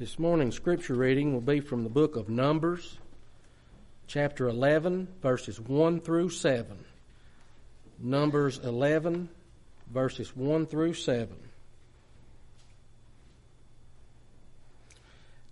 This morning's scripture reading will be from the book of Numbers, chapter 11, verses 1 through 7. Numbers 11, verses 1 through 7.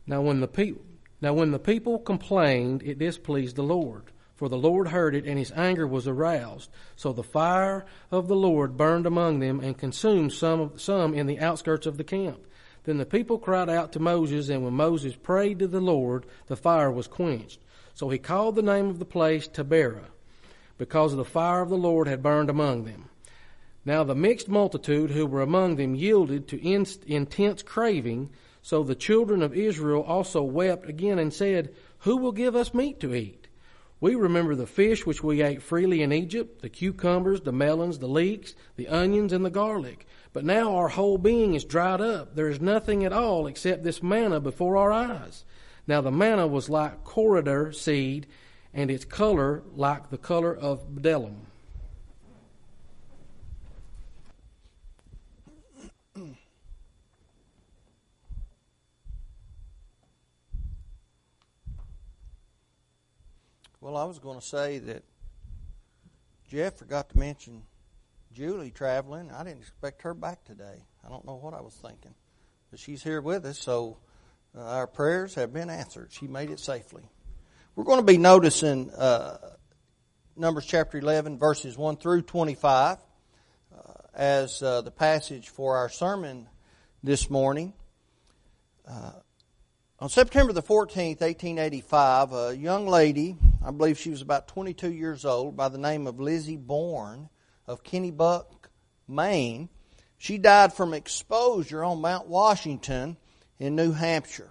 Now when the people now when the people complained, it displeased the Lord, for the Lord heard it, and his anger was aroused. So the fire of the Lord burned among them and consumed some some in the outskirts of the camp. Then the people cried out to Moses, and when Moses prayed to the Lord, the fire was quenched. So he called the name of the place Taberah, because the fire of the Lord had burned among them. Now the mixed multitude who were among them yielded to intense craving, so the children of Israel also wept again and said, Who will give us meat to eat? We remember the fish which we ate freely in Egypt, the cucumbers, the melons, the leeks, the onions, and the garlic. But now our whole being is dried up. There is nothing at all except this manna before our eyes. Now the manna was like coriander seed, and its color like the color of bdellium. Well, I was going to say that Jeff forgot to mention Julie traveling. I didn't expect her back today. I don't know what I was thinking. But she's here with us, so uh, our prayers have been answered. She made it safely. We're going to be noticing uh, Numbers chapter 11, verses 1 through 25 uh, as uh, the passage for our sermon this morning. Uh, on September the 14th, 1885, a young lady, I believe she was about 22 years old, by the name of Lizzie Bourne, of Kennebunk, Maine. She died from exposure on Mount Washington in New Hampshire.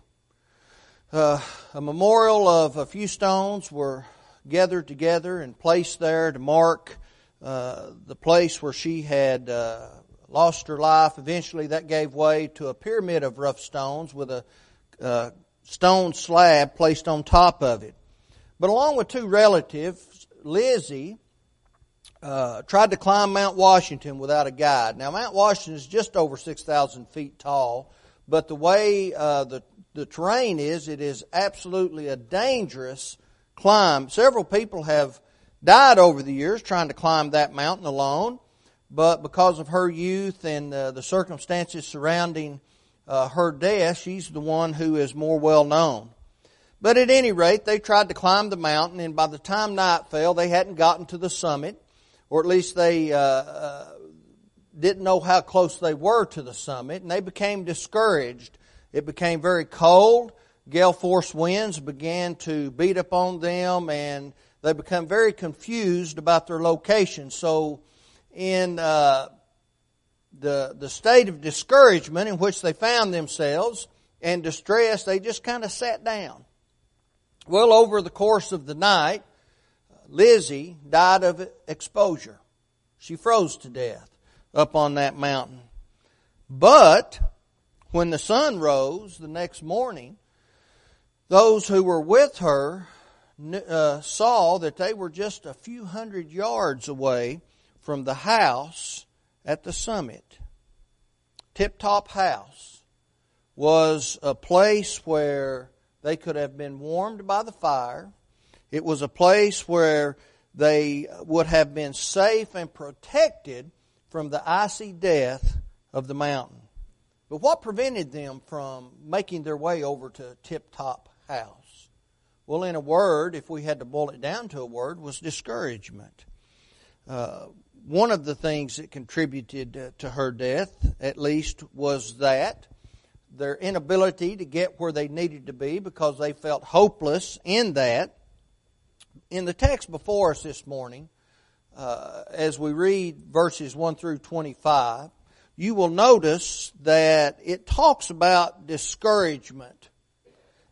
Uh, a memorial of a few stones were gathered together and placed there to mark uh, the place where she had uh, lost her life. Eventually, that gave way to a pyramid of rough stones with a uh, stone slab placed on top of it. But along with two relatives, Lizzie uh, tried to climb Mount Washington without a guide. Now, Mount Washington is just over 6,000 feet tall, but the way uh, the, the terrain is, it is absolutely a dangerous climb. Several people have died over the years trying to climb that mountain alone, but because of her youth and uh, the circumstances surrounding uh, her death, she's the one who is more well known. But at any rate, they tried to climb the mountain, and by the time night fell, they hadn't gotten to the summit or at least they uh, uh, didn't know how close they were to the summit, and they became discouraged. It became very cold. Gale force winds began to beat upon them, and they become very confused about their location. So, in uh, the the state of discouragement in which they found themselves and distress, they just kind of sat down. Well, over the course of the night, Lizzie died of exposure. She froze to death up on that mountain. But when the sun rose the next morning, those who were with her uh, saw that they were just a few hundred yards away from the house at the summit. Tip Top House was a place where they could have been warmed by the fire. It was a place where they would have been safe and protected from the icy death of the mountain. But what prevented them from making their way over to Tip Top House? Well, in a word, if we had to boil it down to a word, was discouragement. Uh, one of the things that contributed to her death, at least, was that their inability to get where they needed to be because they felt hopeless in that in the text before us this morning, uh, as we read verses 1 through 25, you will notice that it talks about discouragement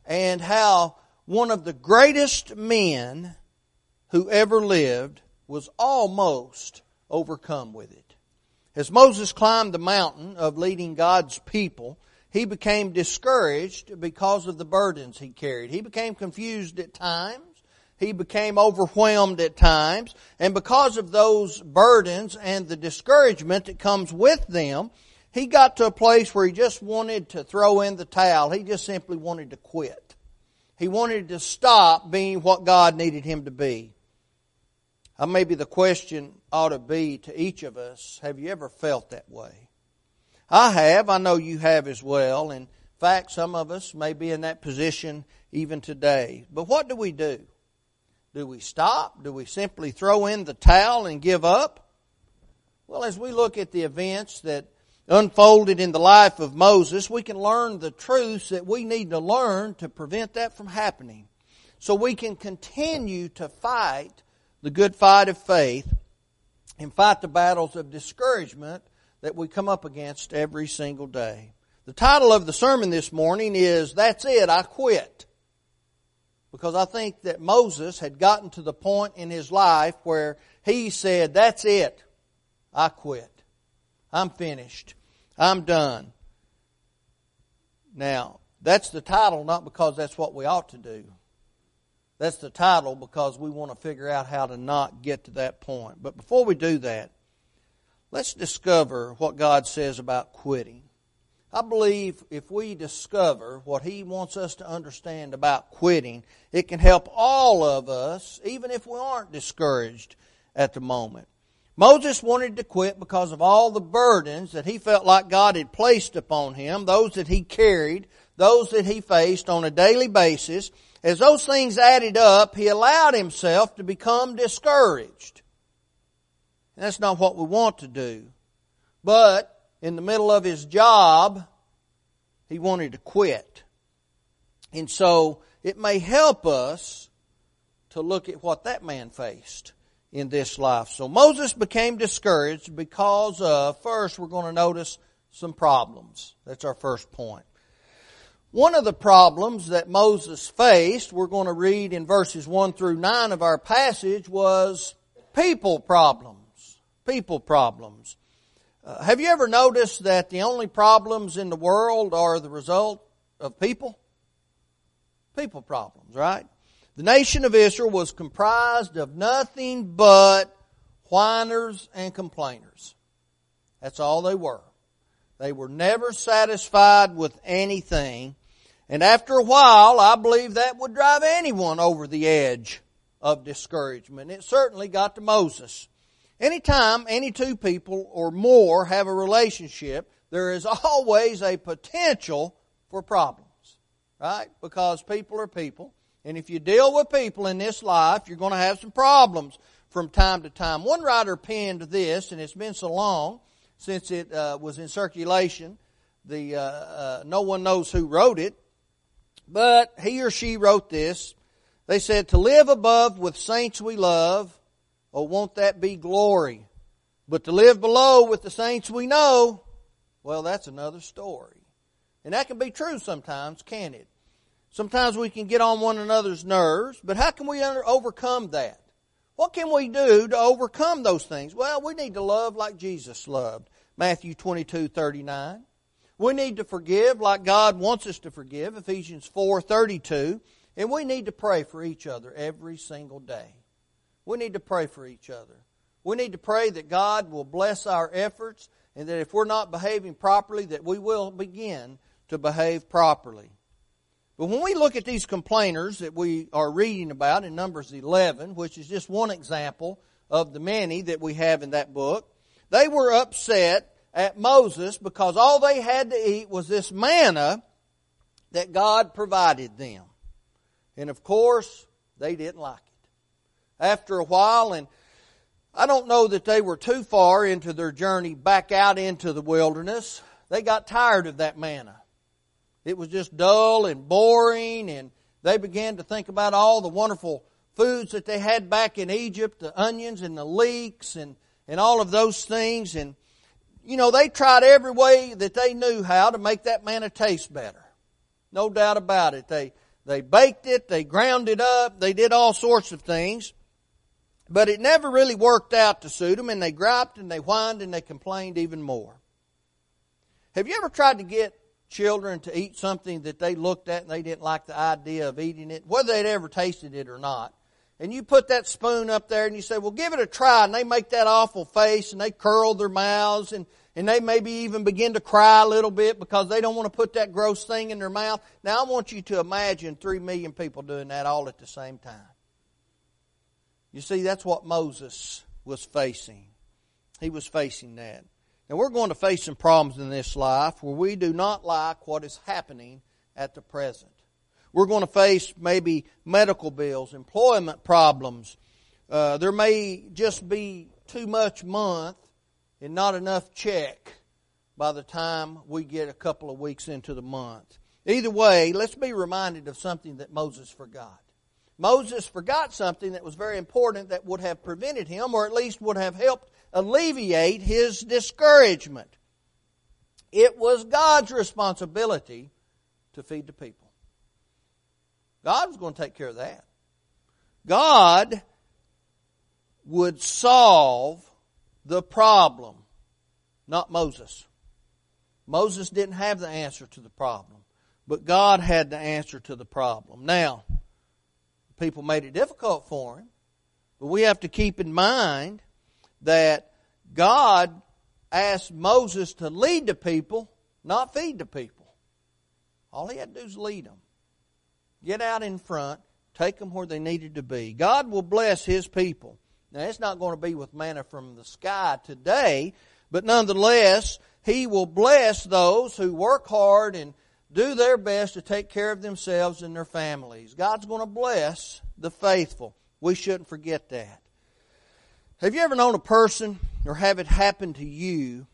and how one of the greatest men who ever lived was almost overcome with it. As Moses climbed the mountain of leading God's people, he became discouraged because of the burdens he carried. He became confused at times. He became overwhelmed at times. And because of those burdens and the discouragement that comes with them, he got to a place where he just wanted to throw in the towel. He just simply wanted to quit. He wanted to stop being what God needed him to be. Uh, maybe the question ought to be to each of us, have you ever felt that way? I have. I know you have as well. In fact, some of us may be in that position even today. But what do we do? Do we stop? Do we simply throw in the towel and give up? Well, as we look at the events that unfolded in the life of Moses, we can learn the truths that we need to learn to prevent that from happening. So we can continue to fight the good fight of faith and fight the battles of discouragement that we come up against every single day. The title of the sermon this morning is That's It, I Quit. Because I think that Moses had gotten to the point in his life where he said, That's it, I quit. I'm finished. I'm done. Now, that's the title not because that's what we ought to do. That's the title because we want to figure out how to not get to that point. But before we do that, let's discover what God says about quitting. I believe if we discover what He wants us to understand about quitting, it can help all of us, even if we aren't discouraged at the moment. Moses wanted to quit because of all the burdens that he felt like God had placed upon him, those that he carried, those that he faced on a daily basis. As those things added up, he allowed himself to become discouraged. And that's not what we want to do. But in the middle of his job, he wanted to quit. And so it may help us to look at what that man faced in this life. So Moses became discouraged because of, first, we're going to notice some problems. That's our first point. One of the problems that Moses faced, we're going to read in verses 1 through 9 of our passage, was people problems. People problems. Uh, have you ever noticed that the only problems in the world are the result of people? People problems, right? The nation of Israel was comprised of nothing but whiners and complainers. That's all they were. They were never satisfied with anything. And after a while, I believe that would drive anyone over the edge of discouragement. It certainly got to Moses. Anytime any two people or more have a relationship, there is always a potential for problems. Right? Because people are people. And if you deal with people in this life, you're going to have some problems from time to time. One writer penned this, and it's been so long since it uh, was in circulation. The uh, uh, no one knows who wrote it, but he or she wrote this. They said, "To live above with saints we love, oh, won't that be glory? But to live below with the saints we know, well, that's another story." And that can be true sometimes, can it? Sometimes we can get on one another's nerves, but how can we overcome that? What can we do to overcome those things? Well, we need to love like Jesus loved. Matthew 22, 39. We need to forgive like God wants us to forgive. Ephesians 4:32, And we need to pray for each other every single day. We need to pray for each other. We need to pray that God will bless our efforts and that if we're not behaving properly, that we will begin to behave properly. But when we look at these complainers that we are reading about in Numbers 11, which is just one example of the many that we have in that book, they were upset at Moses because all they had to eat was this manna that God provided them. And of course, they didn't like it. After a while, and I don't know that they were too far into their journey back out into the wilderness, they got tired of that manna. It was just dull and boring, and they began to think about all the wonderful foods that they had back in Egypt, the onions and the leeks and, and all of those things. And, you know, they tried every way that they knew how to make that manna taste better. No doubt about it. They, they baked it, they ground it up, they did all sorts of things. But it never really worked out to suit them, and they griped and they whined and they complained even more. Have you ever tried to get children to eat something that they looked at and they didn't like the idea of eating it, whether they'd ever tasted it or not. And you put that spoon up there and you say, well, give it a try. And they make that awful face and they curl their mouths and, and they maybe even begin to cry a little bit because they don't want to put that gross thing in their mouth. Now I want you to imagine three million people doing that all at the same time. You see, that's what Moses was facing. He was facing that. Now, we're going to face some problems in this life where we do not like what is happening at the present. We're going to face maybe medical bills, employment problems. Uh, there may just be too much month and not enough check by the time we get a couple of weeks into the month. Either way, let's be reminded of something that Moses forgot. Moses forgot something that was very important that would have prevented him, or at least would have helped alleviate his discouragement. It was God's responsibility to feed the people. God was going to take care of that. God would solve the problem, not Moses. Moses didn't have the answer to the problem, but God had the answer to the problem. Now, people made it difficult for him, but we have to keep in mind that God asked Moses to lead the people, not feed the people. All he had to do is lead them. Get out in front, take them where they needed to be. God will bless his people. Now, it's not going to be with manna from the sky today, but nonetheless, He will bless those who work hard and do their best to take care of themselves and their families. God's going to bless the faithful. We shouldn't forget that. Have you ever known a person or have it happen to you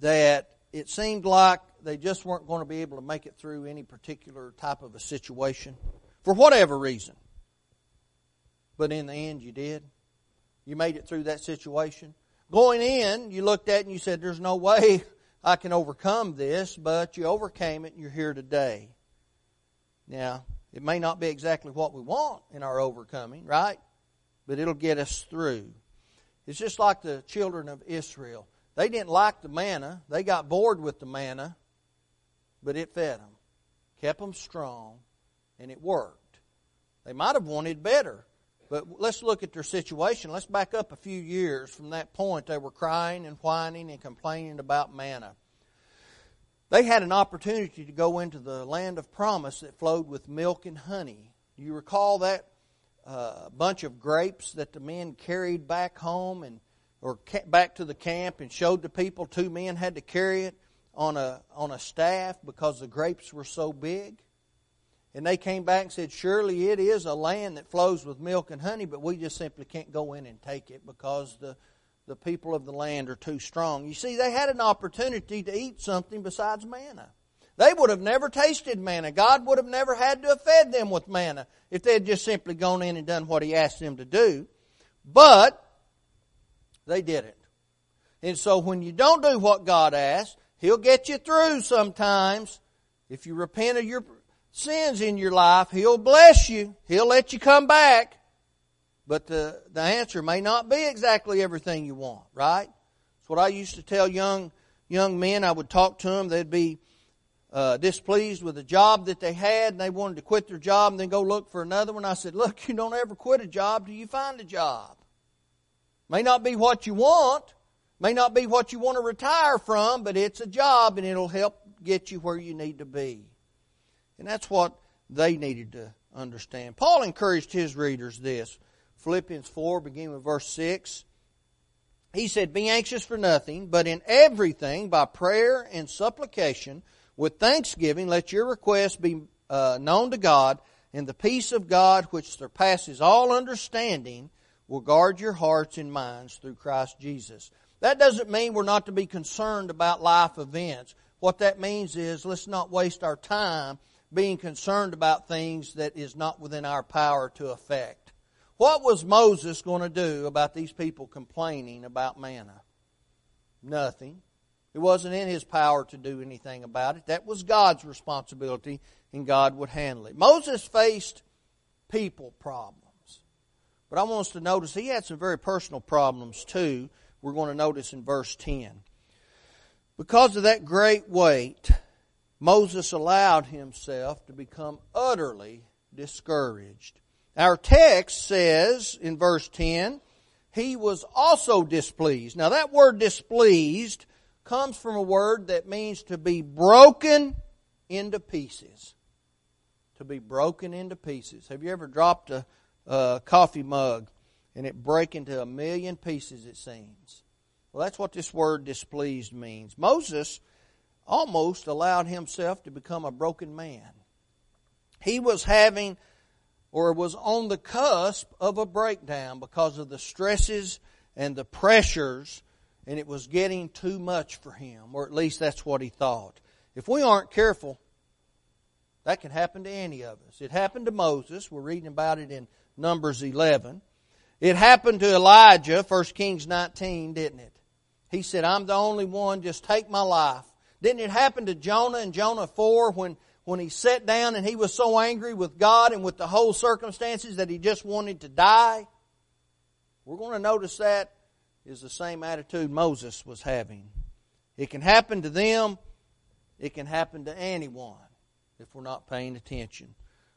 that it seemed like they just weren't going to be able to make it through any particular type of a situation for whatever reason? But in the end, you did. You made it through that situation. Going in, you looked at it and you said, There's no way I can overcome this, but you overcame it and you're here today. Now, it may not be exactly what we want in our overcoming, right? But it'll get us through. It's just like the children of Israel. They didn't like the manna, they got bored with the manna, but it fed them, kept them strong, and it worked. They might have wanted better, but let's look at their situation. Let's back up a few years from that point. They were crying and whining and complaining about manna. They had an opportunity to go into the land of promise that flowed with milk and honey. You recall that uh, bunch of grapes that the men carried back home and or back to the camp and showed the people? Two men had to carry it on a on a staff because the grapes were so big. And they came back and said, Surely it is a land that flows with milk and honey, but we just simply can't go in and take it because the, the people of the land are too strong. You see, they had an opportunity to eat something besides manna. They would have never tasted manna. God would have never had to have fed them with manna if they had just simply gone in and done what He asked them to do. But they didn't. And so when you don't do what God asks, He'll get you through sometimes. If you repent of your sins in your life, He'll bless you. He'll let you come back. But the, the answer may not be exactly everything you want, right? That's what I used to tell young, young men. I would talk to them. They'd be uh, displeased with the job that they had and they wanted to quit their job and then go look for another one. I said, look, you don't ever quit a job till you find a job. May not be what you want, may not be what you want to retire from, but it's a job and it'll help get you where you need to be. And that's what they needed to understand. Paul encouraged his readers this. Philippians 4, beginning with verse 6. He said, Be anxious for nothing, but in everything, by prayer and supplication, with thanksgiving, let your requests be uh, known to God, and the peace of God, which surpasses all understanding, will guard your hearts and minds through Christ Jesus. That doesn't mean we're not to be concerned about life events. What that means is let's not waste our time being concerned about things that is not within our power to affect. What was Moses going to do about these people complaining about manna? Nothing. It wasn't in his power to do anything about it. That was God's responsibility, and God would handle it. Moses faced people problems. But I want us to notice he had some very personal problems too. We're going to notice in verse 10. Because of that great weight, Moses allowed himself to become utterly discouraged. Our text says in verse 10, he was also displeased. Now that word displeased comes from a word that means to be broken into pieces. To be broken into pieces. Have you ever dropped a, a coffee mug and it break into a million pieces, it seems? Well, that's what this word displeased means. Moses almost allowed himself to become a broken man. He was having or was on the cusp of a breakdown because of the stresses and the pressures, and it was getting too much for him, or at least that's what he thought. If we aren't careful, that can happen to any of us. It happened to Moses. We're reading about it in Numbers 11. It happened to Elijah, 1 Kings 19, didn't it? He said, I'm the only one, just take my life. Didn't it happen to Jonah in Jonah 4 when, when he sat down and he was so angry with God and with the whole circumstances that he just wanted to die? We're going to notice that is the same attitude Moses was having. It can happen to them, it can happen to anyone if we're not paying attention.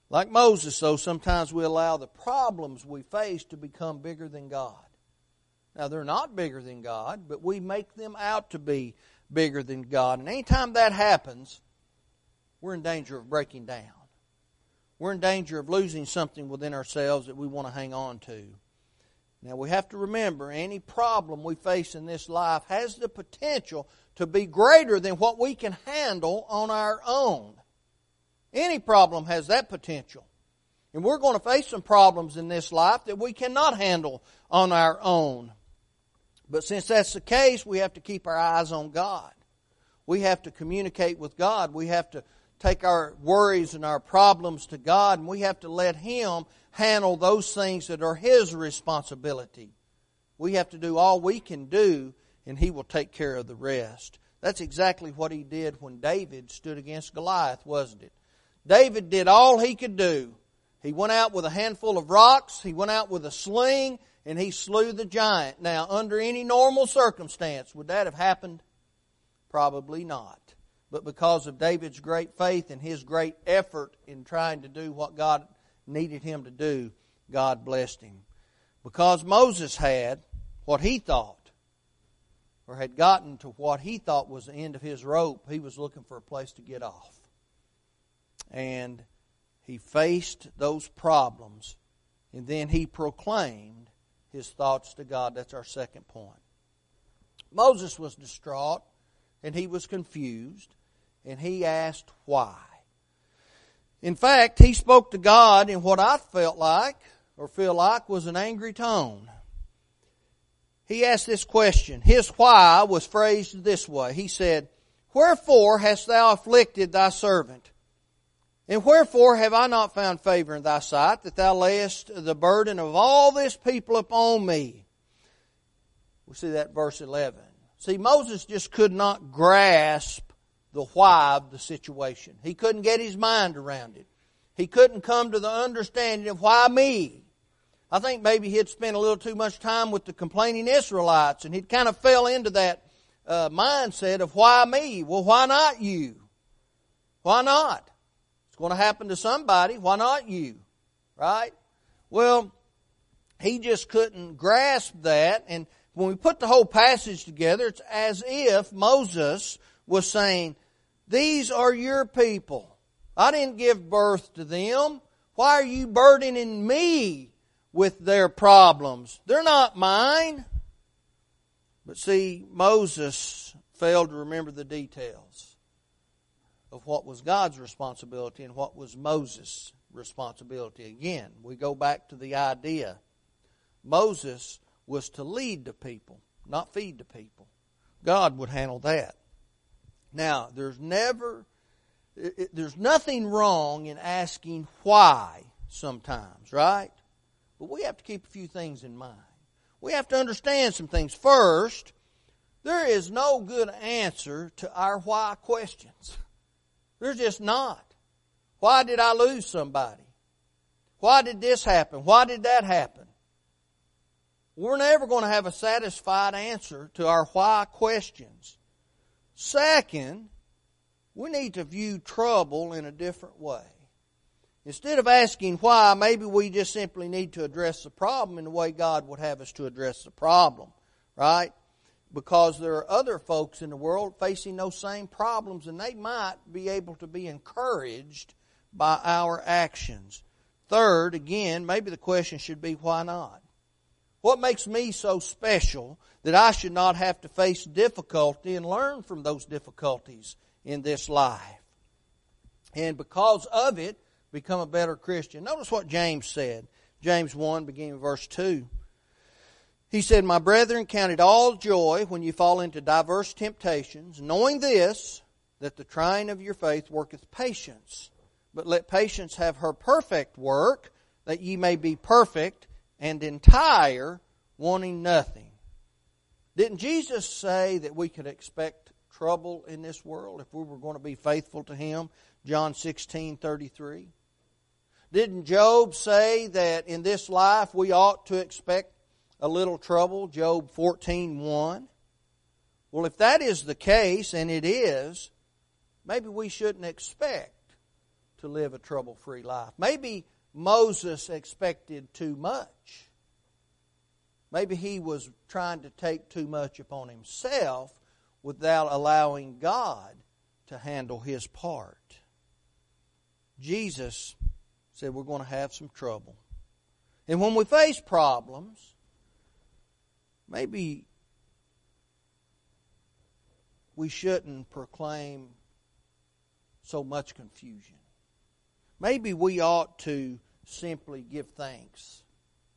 Like Moses, though, sometimes we allow the problems we face to become bigger than God. Now, they're not bigger than God, but we make them out to be bigger than God. And anytime that happens, we're in danger of breaking down. We're in danger of losing something within ourselves that we want to hang on to. Now, we have to remember any problem we face in this life has the potential to be greater than what we can handle on our own. Any problem has that potential. And we're going to face some problems in this life that we cannot handle on our own. But since that's the case, we have to keep our eyes on God. We have to communicate with God. We have to take our worries and our problems to God, and we have to let Him handle those things that are His responsibility. We have to do all we can do, and He will take care of the rest. That's exactly what He did when David stood against Goliath, wasn't it? David did all he could do. He went out with a handful of rocks, he went out with a sling, and he slew the giant. Now, under any normal circumstance, would that have happened? Probably not. But because of David's great faith and his great effort in trying to do what God needed him to do, God blessed him. Because Moses had what he thought, or had gotten to what he thought was the end of his rope, he was looking for a place to get off. And he faced those problems, and then he proclaimed his thoughts to God. That's our second point. Moses was distraught and he was confused and he asked why. In fact, he spoke to God in what I felt like or feel like was an angry tone. He asked this question. His why was phrased this way. He said, Wherefore hast thou afflicted thy servant? And wherefore have I not found favor in thy sight that thou layest the burden of all this people upon me? We see that verse 11. See, Moses just could not grasp the why of the situation. He couldn't get his mind around it. He couldn't come to the understanding of why me. I think maybe he'd spent a little too much time with the complaining Israelites and he'd kind of fell into that uh, mindset of why me? Well, why not you? Why not? Going to happen to somebody. Why not you? Right? Well, he just couldn't grasp that. And when we put the whole passage together, it's as if Moses was saying, These are your people. I didn't give birth to them. Why are you burdening me with their problems? They're not mine. But see, Moses failed to remember the details of what was God's responsibility and what was Moses' responsibility. Again, we go back to the idea Moses was to lead the people, not feed the people. God would handle that. Now, there's never, it, there's nothing wrong in asking why sometimes, right? But we have to keep a few things in mind. We have to understand some things. First, there is no good answer to our why questions. There's just not. Why did I lose somebody? Why did this happen? Why did that happen? We're never going to have a satisfied answer to our why questions. Second, we need to view trouble in a different way. Instead of asking why, maybe we just simply need to address the problem in the way God would have us to address the problem, right? Because there are other folks in the world facing those same problems and they might be able to be encouraged by our actions. Third, again, maybe the question should be why not? What makes me so special that I should not have to face difficulty and learn from those difficulties in this life? And because of it, become a better Christian. Notice what James said. James 1, beginning verse 2. He said, My brethren, count it all joy when you fall into diverse temptations, knowing this, that the trying of your faith worketh patience. But let patience have her perfect work, that ye may be perfect and entire, wanting nothing. Didn't Jesus say that we could expect trouble in this world if we were going to be faithful to Him? John 16, 33. Didn't Job say that in this life we ought to expect a little trouble? Job 14, 1. Well, if that is the case, and it is, maybe we shouldn't expect to live a trouble free life. Maybe Moses expected too much. Maybe he was trying to take too much upon himself without allowing God to handle his part. Jesus said we're going to have some trouble. And when we face problems, maybe we shouldn't proclaim so much confusion. Maybe we ought to simply give thanks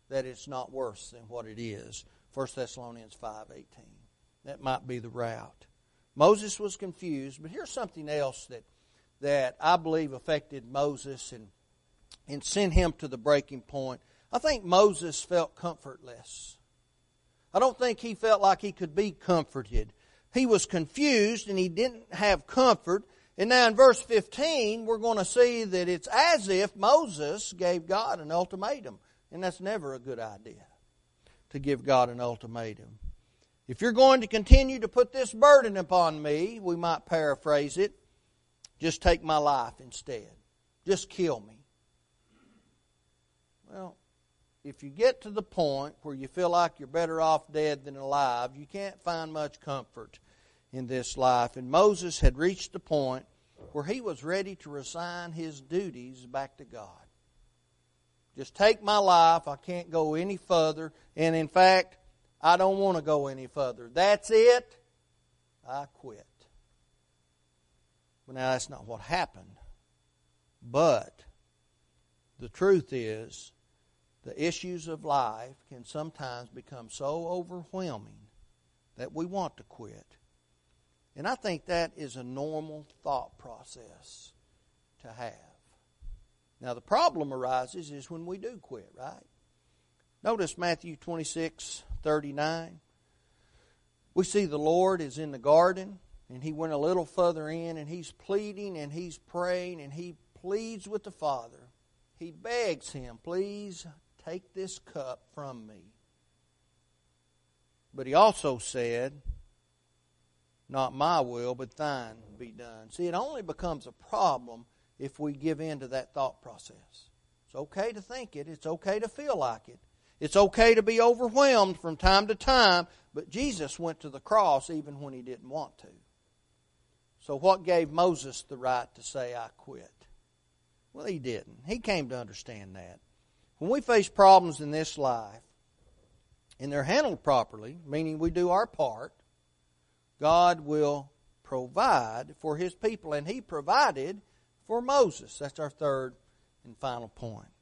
that it's not worse than what it is. 1 Thessalonians 5:18. That might be the route. Moses was confused, but here's something else that that I believe affected Moses and and sent him to the breaking point. I think Moses felt comfortless. I don't think he felt like he could be comforted. He was confused and he didn't have comfort and now in verse 15, we're going to see that it's as if Moses gave God an ultimatum. And that's never a good idea to give God an ultimatum. If you're going to continue to put this burden upon me, we might paraphrase it, just take my life instead. Just kill me. Well, if you get to the point where you feel like you're better off dead than alive, you can't find much comfort in this life. And Moses had reached the point where he was ready to resign his duties back to God. Just take my life. I can't go any further. And in fact, I don't want to go any further. That's it. I quit. But now that's not what happened. But the truth is, the issues of life can sometimes become so overwhelming that we want to quit. And I think that is a normal thought process to have. Now, the problem arises is when we do quit, right? Notice Matthew 26 39. We see the Lord is in the garden, and he went a little further in, and he's pleading and he's praying, and he pleads with the Father. He begs him, Please take this cup from me. But he also said, not my will, but thine be done. See, it only becomes a problem if we give in to that thought process. It's okay to think it, it's okay to feel like it. It's okay to be overwhelmed from time to time, but Jesus went to the cross even when he didn't want to. So, what gave Moses the right to say, I quit? Well, he didn't. He came to understand that. When we face problems in this life, and they're handled properly, meaning we do our part, God will provide for his people, and he provided for Moses. That's our third and final point.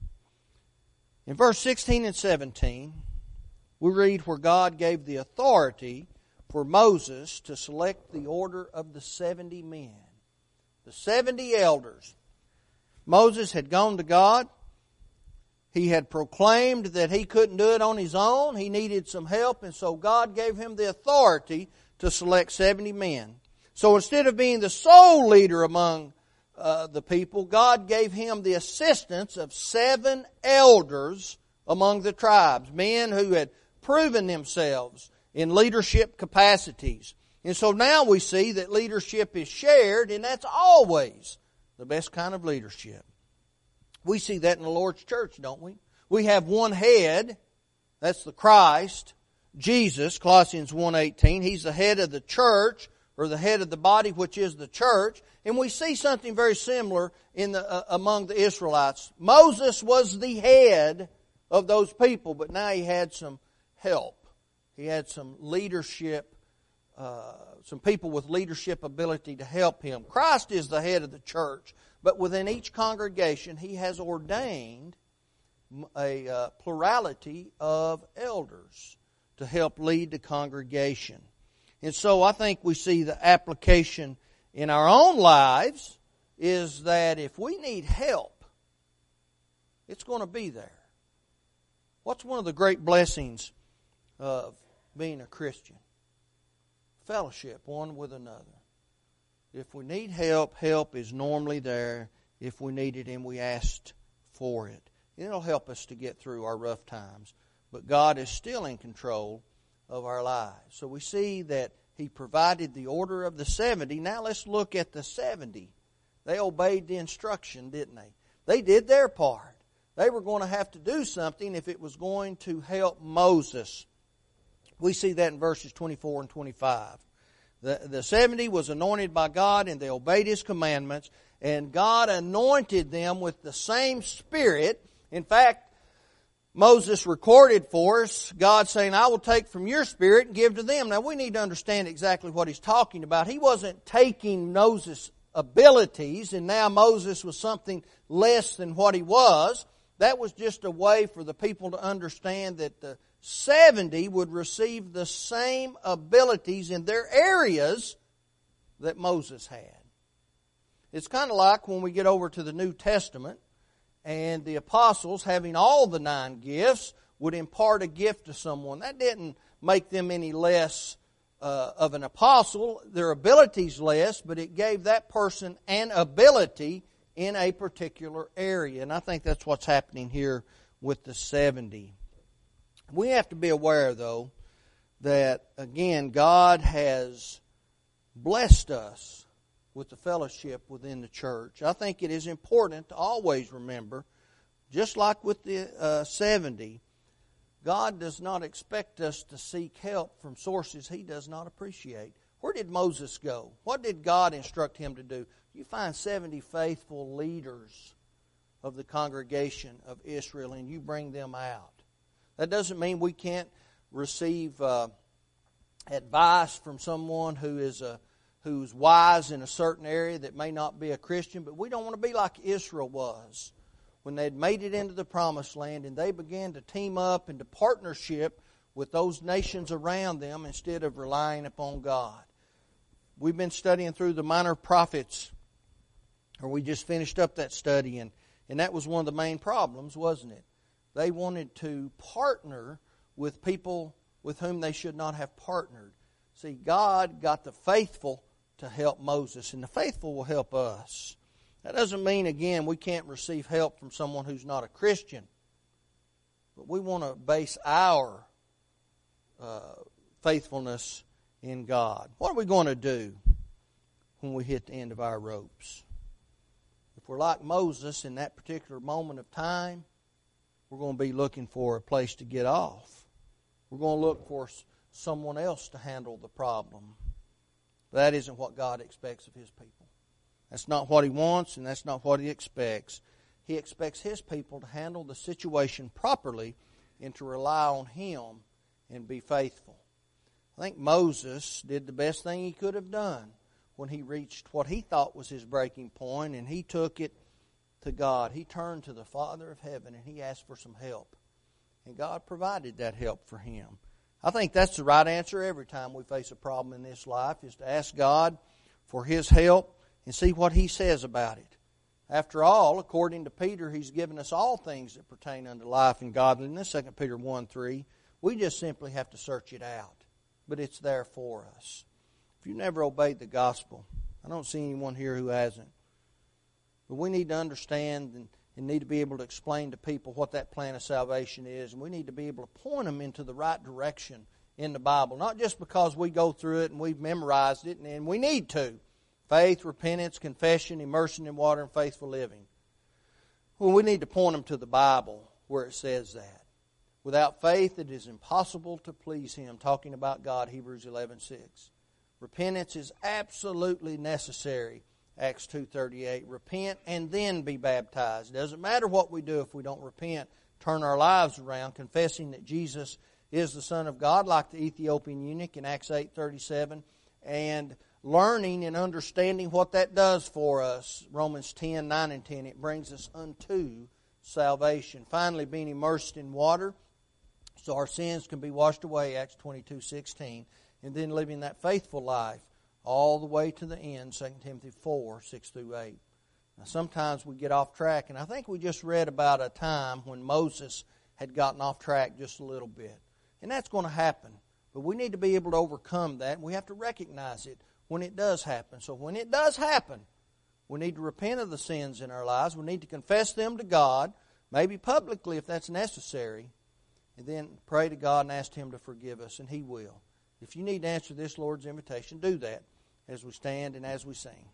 In verse 16 and 17, we read where God gave the authority for Moses to select the order of the 70 men, the 70 elders. Moses had gone to God. He had proclaimed that he couldn't do it on his own. He needed some help, and so God gave him the authority to select 70 men. So instead of being the sole leader among uh, the people, God gave him the assistance of seven elders among the tribes, men who had proven themselves in leadership capacities. And so now we see that leadership is shared, and that's always the best kind of leadership. We see that in the Lord's church, don't we? We have one head, that's the Christ, Jesus, Colossians 1.18. He's the head of the church, or the head of the body, which is the church. And we see something very similar in the, uh, among the Israelites. Moses was the head of those people, but now he had some help. He had some leadership, uh, some people with leadership ability to help him. Christ is the head of the church, but within each congregation, he has ordained a uh, plurality of elders to help lead the congregation. And so I think we see the application in our own lives is that if we need help, it's going to be there. What's one of the great blessings of being a Christian? Fellowship one with another. If we need help, help is normally there if we need it and we asked for it. It'll help us to get through our rough times. But God is still in control of our lives. So we see that He provided the order of the 70. Now let's look at the 70. They obeyed the instruction, didn't they? They did their part. They were going to have to do something if it was going to help Moses. We see that in verses 24 and 25. The, the 70 was anointed by God and they obeyed His commandments, and God anointed them with the same Spirit. In fact, Moses recorded for us God saying, I will take from your spirit and give to them. Now we need to understand exactly what he's talking about. He wasn't taking Moses' abilities and now Moses was something less than what he was. That was just a way for the people to understand that the 70 would receive the same abilities in their areas that Moses had. It's kind of like when we get over to the New Testament and the apostles, having all the nine gifts, would impart a gift to someone. That didn't make them any less uh, of an apostle, their abilities less, but it gave that person an ability in a particular area. And I think that's what's happening here with the 70. We have to be aware, though, that again, God has blessed us with the fellowship within the church. I think it is important to always remember, just like with the uh, 70, God does not expect us to seek help from sources he does not appreciate. Where did Moses go? What did God instruct him to do? You find 70 faithful leaders of the congregation of Israel and you bring them out. That doesn't mean we can't receive uh, advice from someone who is a who's wise in a certain area that may not be a Christian, but we don't want to be like Israel was when they'd made it into the promised land and they began to team up into partnership with those nations around them instead of relying upon God. We've been studying through the minor prophets, or we just finished up that study, and, and that was one of the main problems, wasn't it? They wanted to partner with people with whom they should not have partnered. See, God got the faithful to help Moses, and the faithful will help us. That doesn't mean, again, we can't receive help from someone who's not a Christian. But we want to base our uh, faithfulness in God. What are we going to do when we hit the end of our ropes? If we're like Moses in that particular moment of time, we're going to be looking for a place to get off. We're going to look for someone else to handle the problem. That isn't what God expects of His people. That's not what He wants, and that's not what He expects. He expects His people to handle the situation properly and to rely on Him and be faithful. I think Moses did the best thing he could have done when he reached what he thought was his breaking point, and he took it to God. He turned to the Father of heaven and he asked for some help. And God provided that help for him. I think that's the right answer every time we face a problem in this life is to ask God for His help and see what He says about it. After all, according to Peter, He's given us all things that pertain unto life and godliness, 2 Peter 1 3. We just simply have to search it out. But it's there for us. If you never obeyed the gospel, I don't see anyone here who hasn't. But we need to understand and and need to be able to explain to people what that plan of salvation is. And we need to be able to point them into the right direction in the Bible, not just because we go through it and we've memorized it, and we need to. Faith, repentance, confession, immersion in water, and faithful living. Well, we need to point them to the Bible where it says that. Without faith, it is impossible to please Him. Talking about God, Hebrews 11:6. Repentance is absolutely necessary. Acts 2:38. Repent and then be baptized. It doesn't matter what we do if we don't repent, turn our lives around, confessing that Jesus is the Son of God, like the Ethiopian eunuch in Acts 8:37, and learning and understanding what that does for us. Romans 10, 9 and 10. It brings us unto salvation. Finally, being immersed in water so our sins can be washed away, Acts 22, 16. And then living that faithful life all the way to the end, 2 Timothy 4, 6 through 8. Now, sometimes we get off track, and I think we just read about a time when Moses had gotten off track just a little bit. And that's going to happen. But we need to be able to overcome that, and we have to recognize it when it does happen. So when it does happen, we need to repent of the sins in our lives. We need to confess them to God, maybe publicly if that's necessary, and then pray to God and ask Him to forgive us, and He will. If you need to answer this Lord's invitation, do that as we stand and as we sing.